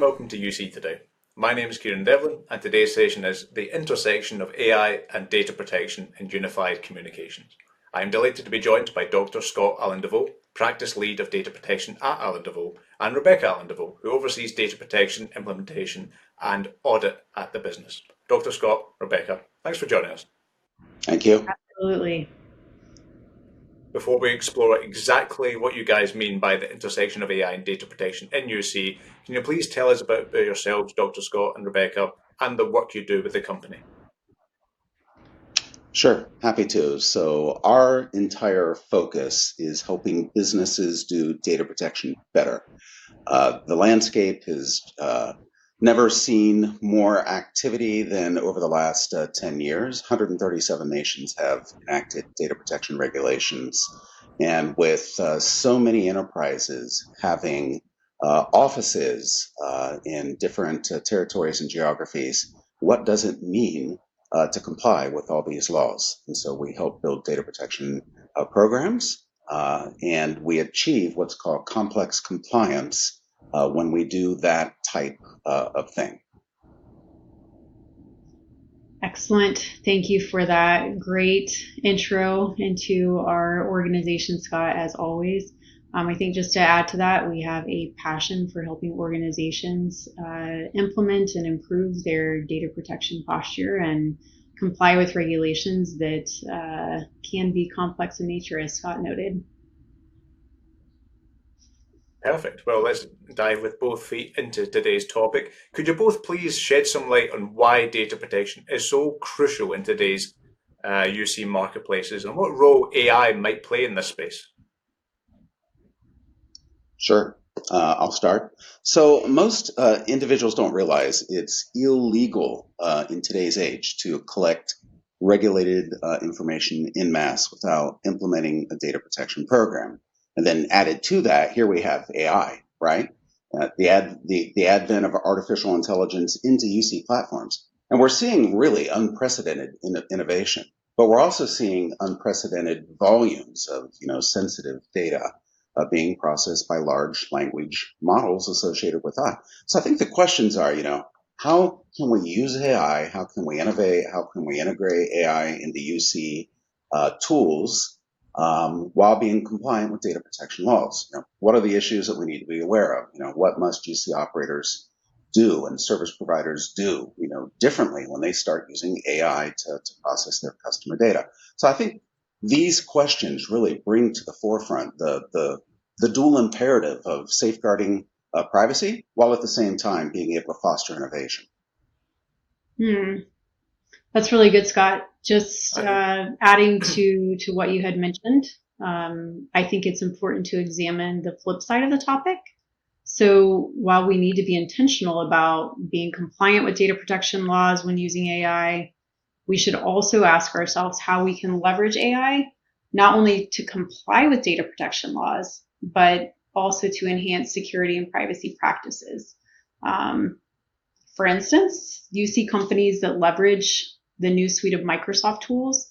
and welcome to UC Today. My name is Kieran Devlin, and today's session is the intersection of AI and data protection in unified communications. I am delighted to be joined by Dr. Scott Allendevaux, Practice Lead of Data Protection at Allendevaux, and Rebekah Allen DeVoe, who oversees data protection, implementation, and audit at the business. Dr. Scott, Rebekah, thanks for joining us. Thank you. Absolutely. Before we explore exactly what you guys mean by the intersection of AI and data protection in UC, can you please tell us about yourselves, Dr. Scott and Rebekah, and the work you do with the company? Sure, happy to. So, our entire focus is helping businesses do data protection better. Uh, the landscape has uh, never seen more activity than over the last uh, 10 years. 137 nations have enacted data protection regulations. And with uh, so many enterprises having uh, offices uh, in different territories and geographies, what does it mean uh, to comply with all these laws. And so we help build data protection uh, programs, uh, and we achieve what's called complex compliance uh, when we do that type uh, of thing. Excellent. Thank you for that great intro into our organization, Scott, as always. Um, I think just to add to that, we have a passion for helping organizations uh, implement and improve their data protection posture and comply with regulations that uh, can be complex in nature, as Scott noted. Perfect. Well, let's dive with both feet into today's topic. Could you both please shed some light on why data protection is so crucial in today's uh, UC marketplaces and what role AI might play in this space? Sure. Uh, I'll start. So, most uh, individuals don't realize it's illegal uh, in today's age to collect regulated uh, information in mass without implementing a data protection program. And then added to that, here we have AI, right? Uh, the, ad, the, the advent of artificial intelligence into UC platforms. And we're seeing really unprecedented in, innovation, but we're also seeing unprecedented volumes of, you know, sensitive data uh, being processed by large language models associated with that. So I think the questions are, you know, how can we use AI? How can we innovate? How can we integrate AI into UC uh, tools um, while being compliant with data protection laws? You know, what are the issues that we need to be aware of? You know, what must UC operators do and service providers do, you know, differently when they start using AI to, to process their customer data? So I think these questions really bring to the forefront the, the, the dual imperative of safeguarding uh, privacy while at the same time being able to foster innovation. Hmm. That's really good, Scott. Just uh, adding to to what you had mentioned, um, I think it's important to examine the flip side of the topic. So while we need to be intentional about being compliant with data protection laws when using AI, we should also ask ourselves how we can leverage AI not only to comply with data protection laws, but also to enhance security and privacy practices. Um, for instance, you see companies that leverage the new suite of Microsoft tools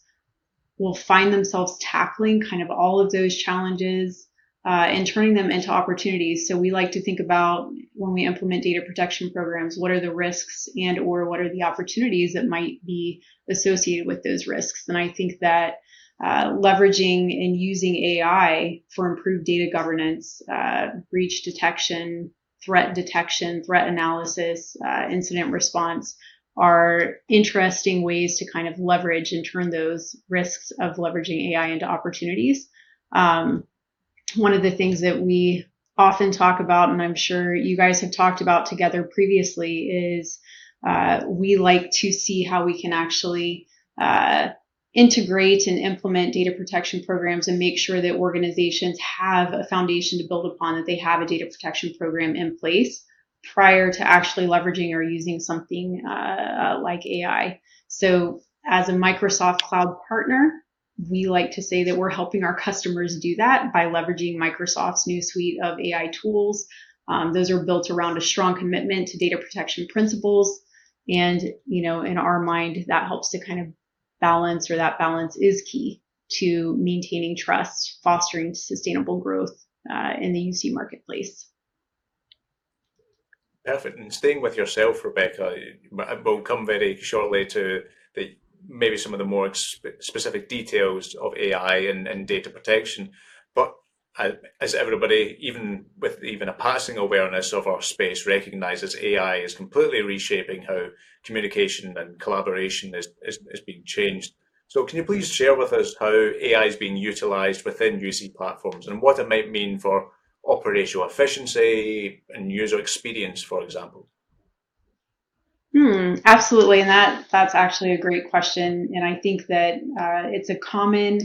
will find themselves tackling kind of all of those challenges uh, and turning them into opportunities. So we like to think about when we implement data protection programs, what are the risks and or what are the opportunities that might be associated with those risks. And I think that uh, leveraging and using AI for improved data governance, uh, breach detection, threat detection, threat analysis, uh, incident response are interesting ways to kind of leverage and turn those risks of leveraging AI into opportunities. Um, one of the things that we often talk about, and I'm sure you guys have talked about together previously, is uh, we like to see how we can actually uh, integrate and implement data protection programs and make sure that organizations have a foundation to build upon, that they have a data protection program in place prior to actually leveraging or using something uh, uh like AI. So, as a Microsoft Cloud partner, we like to say that we're helping our customers do that by leveraging Microsoft's new suite of AI tools. Um, those are built around a strong commitment to data protection principles. And, you know, in our mind, that helps to kind of balance or that balance is key to maintaining trust, fostering sustainable growth uh, in the UC marketplace. Perfect. And staying with yourself, Rebekah, we'll come very shortly to the maybe some of the more specific details of AI and, and data protection. But uh, as everybody, even with even a passing awareness of our space, recognizes AI is completely reshaping how communication and collaboration is, is, is being changed. So can you please share with us how AI is being utilized within UC platforms and what it might mean for operational efficiency and user experience, for example? Hmm, absolutely, and that that's actually a great question, and I think that uh, it's a common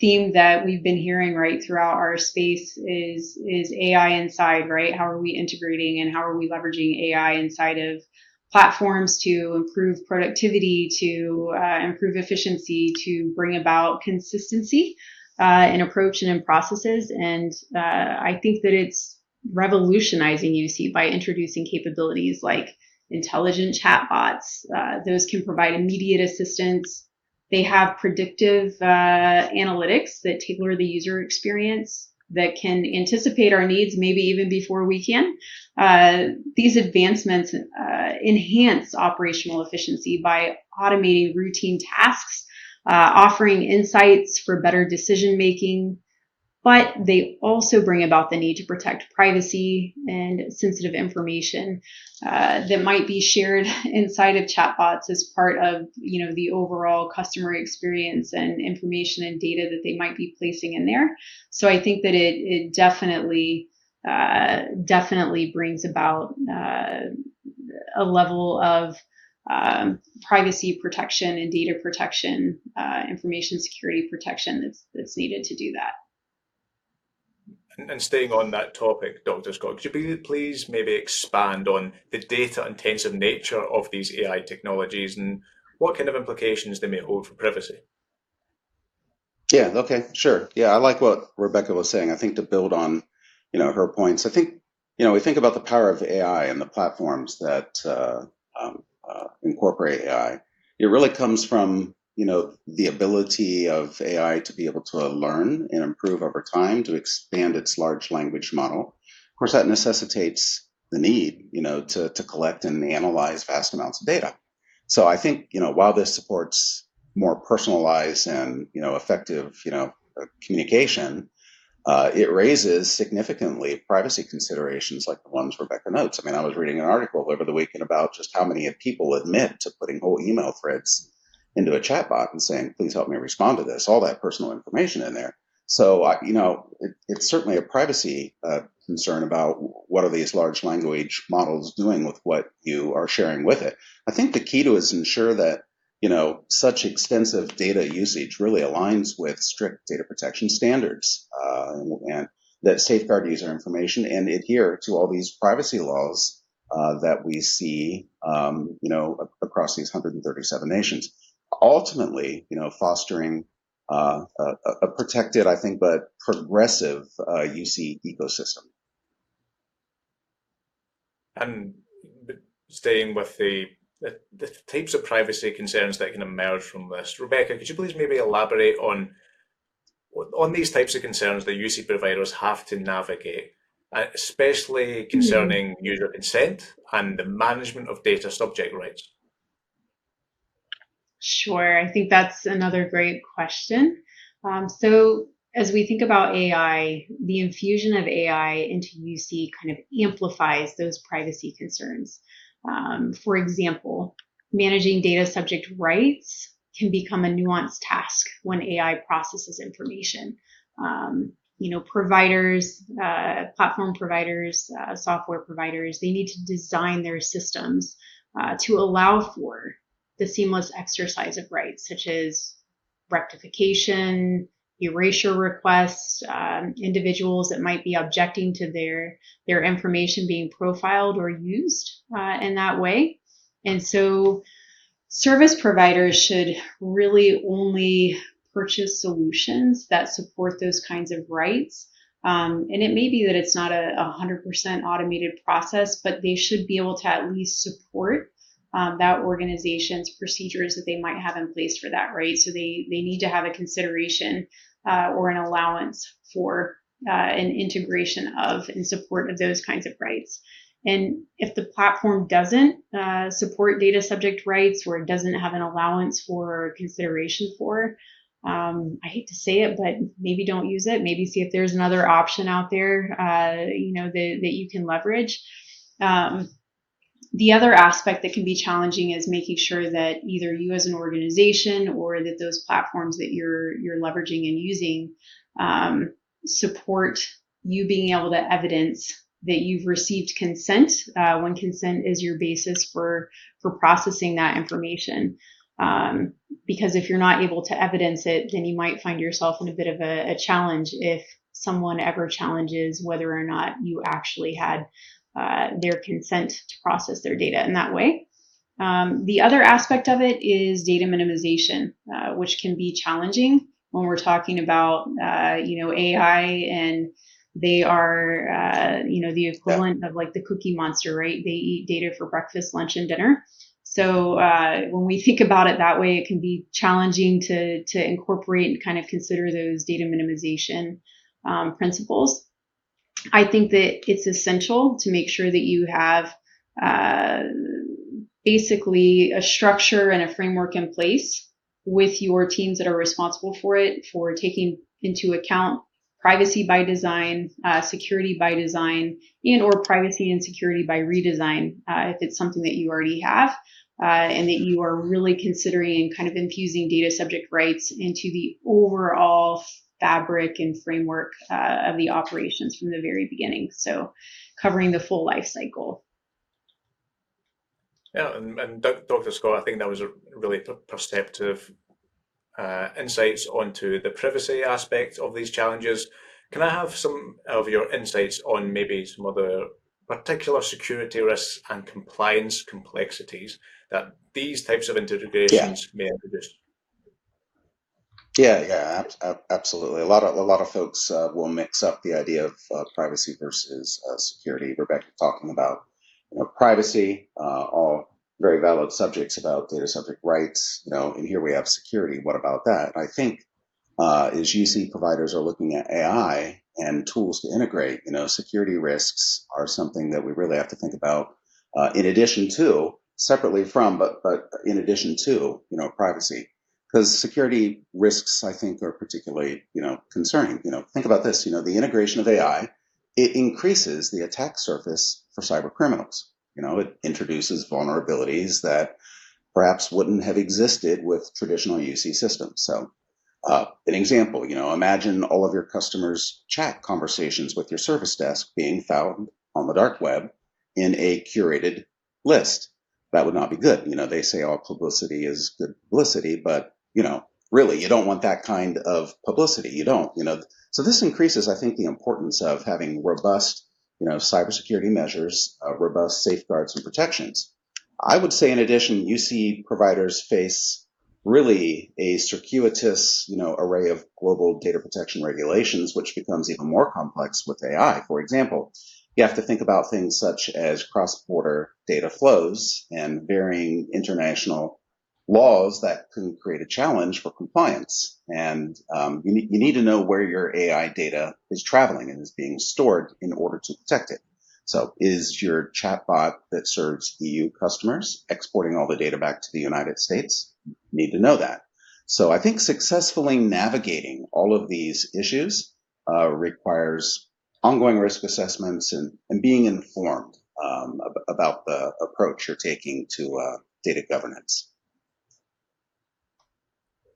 theme that we've been hearing right throughout our space is is AI inside, right? How are we integrating and how are we leveraging AI inside of platforms to improve productivity, to uh, improve efficiency, to bring about consistency uh, in approach and in processes. And uh, I think that it's revolutionizing UC by introducing capabilities like intelligent chatbots. Uh, those can provide immediate assistance. They have predictive uh, analytics that tailor the user experience that can anticipate our needs maybe even before we can. Uh, these advancements uh, enhance operational efficiency by automating routine tasks, uh, offering insights for better decision making, but they also bring about the need to protect privacy and sensitive information uh, that might be shared inside of chatbots as part of you know the overall customer experience and information and data that they might be placing in there. So I think that it it definitely uh, definitely brings about uh, a level of um, privacy protection and data protection, uh, information security protection that's that's needed to do that. And staying on that topic, Dr. Scott, could you please maybe expand on the data intensive nature of these AI technologies and what kind of implications they may hold for privacy? Yeah, okay, sure. Yeah, I like what Rebekah was saying. I think to build on, you know, her points, I think, you know, we think about the power of AI and the platforms that uh, um, uh, incorporate AI. It really comes from you know, the ability of AI to be able to learn and improve over time to expand its large language model. Of course, that necessitates the need, you know, to, to collect and analyze vast amounts of data. So I think, you know, while this supports more personalized and, you know, effective, you know, uh, communication, uh, it raises significantly privacy considerations like the ones Rebekah notes. I mean, I was reading an article over the weekend about just how many people admit to putting whole email threads into a chatbot and saying, please help me respond to this, all that personal information in there. So, you know, it, it's certainly a privacy uh, concern about what are these large language models doing with what you are sharing with it. I think the key to is ensure that, you know, such extensive data usage really aligns with strict data protection standards uh, and, that safeguard user information and adhere to all these privacy laws uh, that we see, um, you know, across these 137 nations ultimately, you know, fostering uh, a, a, protected, I think, but progressive uh, UC ecosystem. And staying with the, the, the types of privacy concerns that can emerge from this, Rebekah, could you please maybe elaborate on on these types of concerns that UC providers have to navigate, uh, especially concerning mm-hmm. user consent and the management of data subject rights? Sure. I think that's another great question. Um, so, as we think about AI, the infusion of AI into UC kind of amplifies those privacy concerns. Um, for example, managing data subject rights can become a nuanced task when AI processes information. Um, you know, providers, uh, platform providers, uh, software providers, they need to design their systems uh, to allow for the seamless exercise of rights, such as rectification, erasure requests, um, individuals that might be objecting to their their information being profiled or used uh, in that way. And so, service providers should really only purchase solutions that support those kinds of rights. Um, and it may be that it's not a, a 100% automated process, but they should be able to at least support um, that organization's procedures that they might have in place for that, right? So they, they need to have a consideration uh, or an allowance for uh, an integration of and support of those kinds of rights. And if the platform doesn't uh, support data subject rights or doesn't have an allowance for consideration for, um, I hate to say it, but maybe don't use it. Maybe see if there's another option out there, uh, you know, that, that you can leverage. Um, the other aspect that can be challenging is making sure that either you as an organization or that those platforms that you're you're leveraging and using um, support you being able to evidence that you've received consent uh, when consent is your basis for for processing that information. Um, because if you're not able to evidence it, then you might find yourself in a bit of a, a challenge if someone ever challenges whether or not you actually had uh, their consent to process their data in that way. Um, the other aspect of it is data minimization, uh, which can be challenging when we're talking about, uh, you know, AI and they are, uh, you know, the equivalent yeah. of like the cookie monster, right? They eat data for breakfast, lunch, and dinner. So uh, when we think about it that way, it can be challenging to to incorporate and kind of consider those data minimization um, principles. I think that it's essential to make sure that you have uh, basically a structure and a framework in place with your teams that are responsible for it for taking into account privacy by design, uh, security by design, and or privacy and security by redesign uh, if it's something that you already have. Uh, and that you are really considering and kind of infusing data subject rights into the overall fabric and framework uh, of the operations from the very beginning. So, covering the full life cycle. Yeah, and, and Dr. Scott, I think that was a really perceptive uh, insights onto the privacy aspect of these challenges. Can I have some of your insights on maybe some other particular security risks and compliance complexities that these types of integrations yeah. may introduce? Yeah, yeah, ab- absolutely. A lot of a lot of folks uh, will mix up the idea of uh, privacy versus uh, security. Rebekah talking about you know privacy, uh, all very valid subjects about data subject rights. You know, and here we have security. What about that? I think uh, as UC providers are looking at AI and tools to integrate, you know, security risks are something that we really have to think about. Uh, in addition to, separately from, but but in addition to, you know, privacy because security risks, I think, are particularly, you know, concerning. You know, think about this. You know, the integration of AI it increases the attack surface for cyber criminals. You know, it introduces vulnerabilities that perhaps wouldn't have existed with traditional UC systems. So, uh, an example, you know, imagine all of your customers' chat conversations with your service desk being found on the dark web in a curated list. That would not be good. You know, they say all publicity is good publicity, but you know, really, you don't want that kind of publicity. You don't, you know. So this increases, I think, the importance of having robust, you know, cybersecurity measures, uh, robust safeguards and protections. I would say, in addition, UC providers face really a circuitous, you know, array of global data protection regulations, which becomes even more complex with AI. For example, you have to think about things such as cross-border data flows and varying international laws that can create a challenge for compliance. And um, you, need, you need to know where your AI data is traveling and is being stored in order to protect it. So is your chatbot that serves EU customers exporting all the data back to the United States? You need to know that. So I think successfully navigating all of these issues uh, requires ongoing risk assessments and, and being informed um, about the approach you're taking to uh, data governance.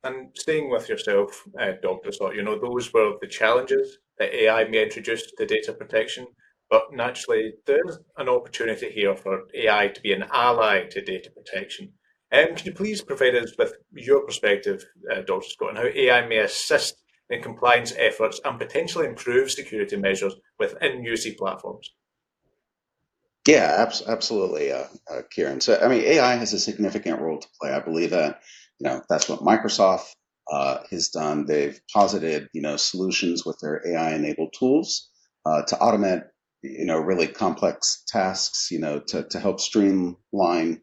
And staying with yourself, uh, Dr. Scott, you know, those were the challenges that AI may introduce to data protection. But naturally, there's an opportunity here for AI to be an ally to data protection. Um, can you please provide us with your perspective, uh, Dr. Scott, on how AI may assist in compliance efforts and potentially improve security measures within UC platforms? Yeah, absolutely, uh, uh, Kieran. So, I mean, AI has a significant role to play. I believe that you know, that's what Microsoft uh, has done. They've posited, you know, solutions with their AI-enabled tools uh, to automate, you know, really complex tasks, you know, to, to help streamline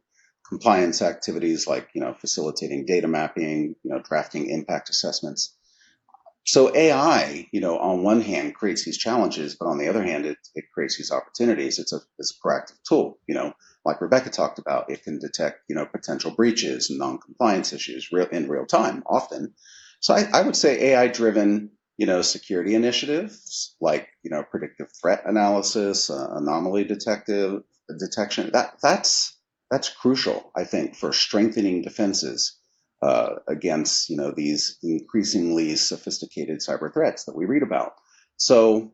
compliance activities like, you know, facilitating data mapping, you know, drafting impact assessments. So AI, you know, on one hand creates these challenges, but on the other hand, it, it creates these opportunities. It's a, it's a proactive tool, you know, like Rebekah talked about. It can detect, you know, potential breaches and non-compliance issues real, in real time often. So I, I would say AI driven, you know, security initiatives like, you know, predictive threat analysis, uh, anomaly detective detection. That that's that's crucial, I think, for strengthening defenses uh, against you know these increasingly sophisticated cyber threats that we read about. So,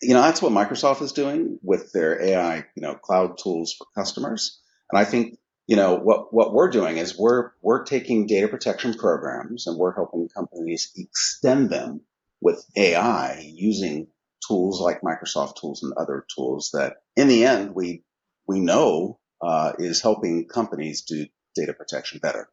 you know, that's what Microsoft is doing with their AI, you know, cloud tools for customers. And I think you know what what we're doing is we're we're taking data protection programs and we're helping companies extend them with AI using tools like Microsoft tools and other tools that in the end we we know uh, is helping companies do data protection better.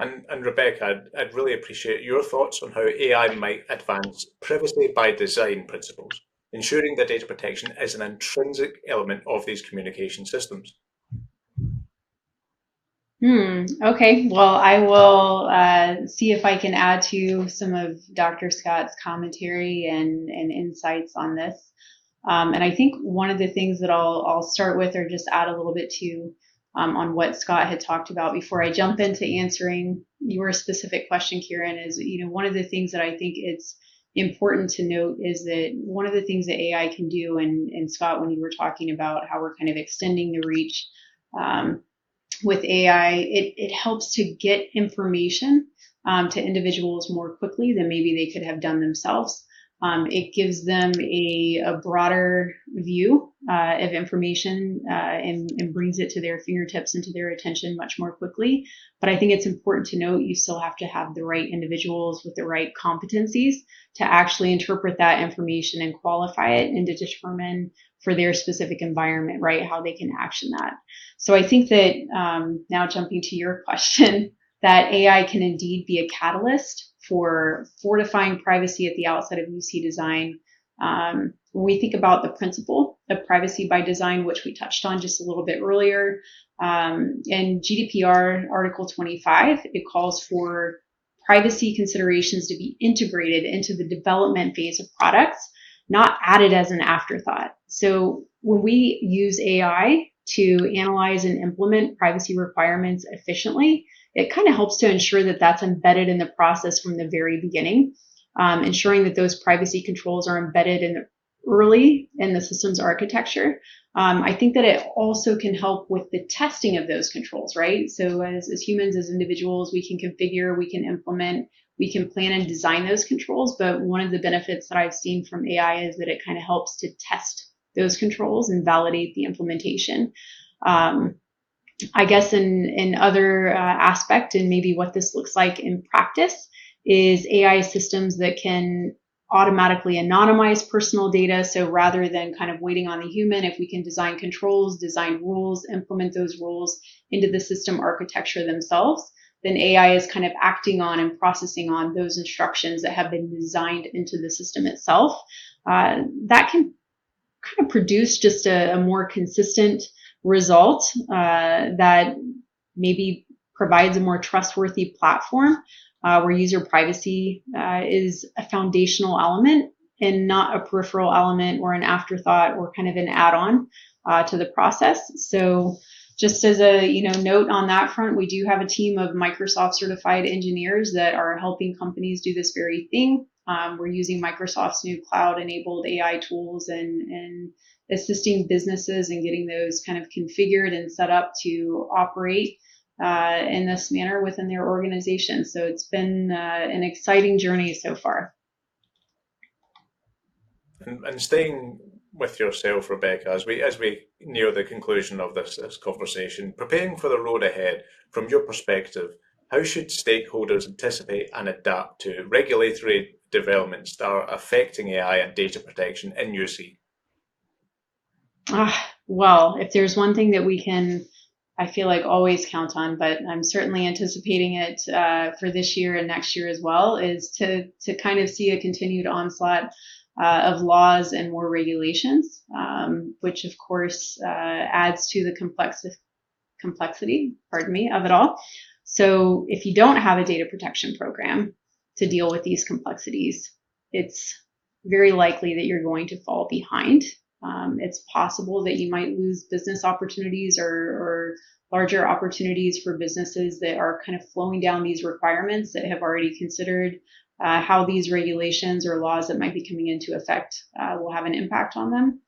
And, and Rebekah, I'd, I'd really appreciate your thoughts on how AI might advance privacy by design principles, ensuring that data protection is an intrinsic element of these communication systems. Hmm. Okay. Well, I will uh, see if I can add to some of Dr. Scott's commentary and, and insights on this. Um, and I think one of the things that I'll, I'll start with or just add a little bit to um, on what Scott had talked about before I jump into answering your specific question, Kieran, is, you know, one of the things that I think it's important to note is that one of the things that AI can do, and, and Scott, when you were talking about how we're kind of extending the reach um, with AI, it, it helps to get information um, to individuals more quickly than maybe they could have done themselves. Um, it gives them a, a broader view uh, of information uh, and, and, brings it to their fingertips and to their attention much more quickly. But I think it's important to note you still have to have the right individuals with the right competencies to actually interpret that information and qualify it and to determine for their specific environment, right, how they can action that. So I think that um, now jumping to your question, that AI can indeed be a catalyst for fortifying privacy at the outset of UC design. Um, when we think about the principle of privacy by design, which we touched on just a little bit earlier, um, in GDPR Article 25, it calls for privacy considerations to be integrated into the development phase of products, not added as an afterthought. So when we use AI to analyze and implement privacy requirements efficiently, it kind of helps to ensure that that's embedded in the process from the very beginning, um, ensuring that those privacy controls are embedded in the early in the system's architecture. Um, I think that it also can help with the testing of those controls, right? So as, as humans, as individuals, we can configure, we can implement, we can plan and design those controls. But one of the benefits that I've seen from AI is that it kind of helps to test those controls and validate the implementation. Um, I guess in in other uh, aspect and maybe what this looks like in practice is AI systems that can automatically anonymize personal data. So rather than kind of waiting on the human, if we can design controls, design rules, implement those rules into the system architecture themselves, then AI is kind of acting on and processing on those instructions that have been designed into the system itself. Uh, that can kind of produce just a, a more consistent result uh, that maybe provides a more trustworthy platform uh, where user privacy uh, is a foundational element and not a peripheral element or an afterthought or kind of an add-on uh, to the process. So just as a you know note on that front, we do have a team of Microsoft certified engineers that are helping companies do this very thing. Um, we're using Microsoft's new cloud enabled AI tools and, and assisting businesses and getting those kind of configured and set up to operate uh, in this manner within their organization. So it's been uh, an exciting journey so far. And, and, staying with yourself, Rebekah, as we as we near the conclusion of this, this conversation, preparing for the road ahead, from your perspective, how should stakeholders anticipate and adapt to regulatory developments that are affecting AI and data protection in UC? Ah, well, if there's one thing that we can, I feel like always count on, but I'm certainly anticipating it uh, for this year and next year as well, is to to kind of see a continued onslaught uh, of laws and more regulations, um, which of course uh, adds to the complex complexity, pardon me, of it all. So if you don't have a data protection program to deal with these complexities, it's very likely that you're going to fall behind. Um, it's possible that you might lose business opportunities or, or larger opportunities for businesses that are kind of flowing down these requirements that have already considered uh, how these regulations or laws that might be coming into effect uh, will have an impact on them.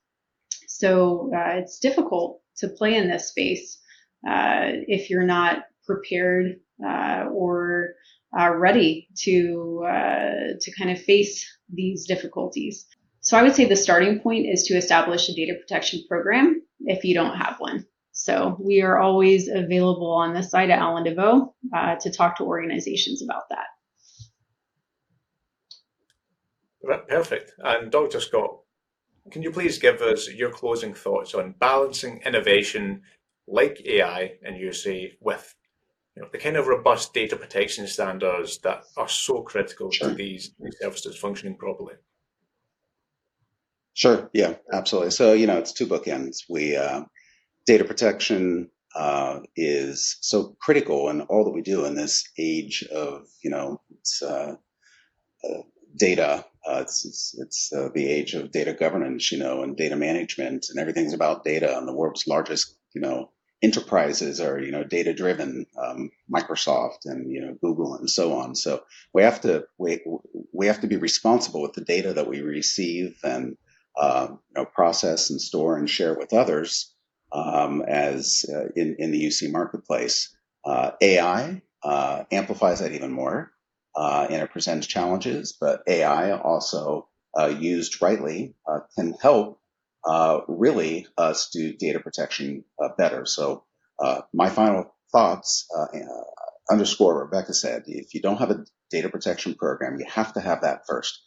So uh, it's difficult to play in this space uh, if you're not prepared uh, or uh, ready to to kind of face these difficulties. So I would say the starting point is to establish a data protection program if you don't have one. So we are always available on this side at Allendevaux uh, to talk to organizations about that. Perfect. And Dr. Scott, can you please give us your closing thoughts on balancing innovation like AI and UC with you know, the kind of robust data protection standards that are so critical sure. to these, these services functioning properly? Sure. Yeah, absolutely. So, you know, it's two bookends. We, uh, data protection uh, is so critical in all that we do in this age of, you know, it's, uh, uh data. Uh, it's it's, it's uh, the age of data governance, you know, and data management, and everything's about data. And the world's largest, you know, enterprises are, you know, data driven. Um, Microsoft and you know Google and so on. So we have to we we have to be responsible with the data that we receive and uh, you know, process and store and share with others um, as uh, in in the UC marketplace. Uh, AI uh, amplifies that even more uh, and it presents challenges, but AI also uh, used rightly can help really us do data protection better. So my final thoughts underscore Rebekah said. If you don't have a data protection program, you have to have that first.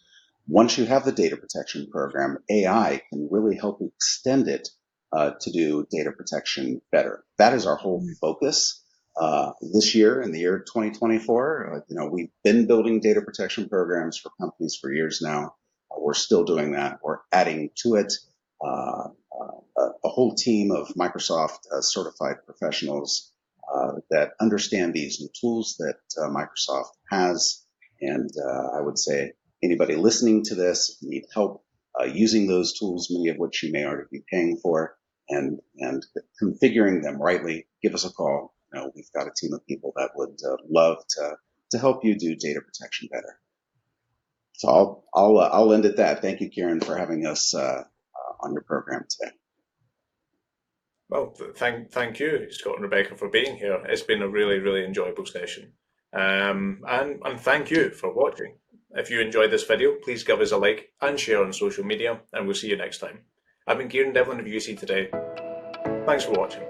Once you have the data protection program, AI can really help extend it to do data protection better. That is our whole focus. Uh, this year, in the year 2024, uh, you know, we've been building data protection programs for companies for years now. Uh, we're still doing that. We're adding to it uh, uh, a, whole team of Microsoft certified professionals that understand these new tools that Microsoft has. And I would say anybody listening to this, need help using those tools, many of which you may already be paying for, and and configuring them rightly, give us a call You know, we've got a team of people that would uh, love to to help you do data protection better. So I'll I'll uh, I'll end at that. Thank you, Kieran, for having us uh, uh on your program today. Well, thank thank you, Scott and Rebekah, for being here. It's been a really really enjoyable session, um, and and thank you for watching. If you enjoyed this video, please give us a like and share on social media, and we'll see you next time. I've been Kieran Devlin of UC Today. Thanks for watching.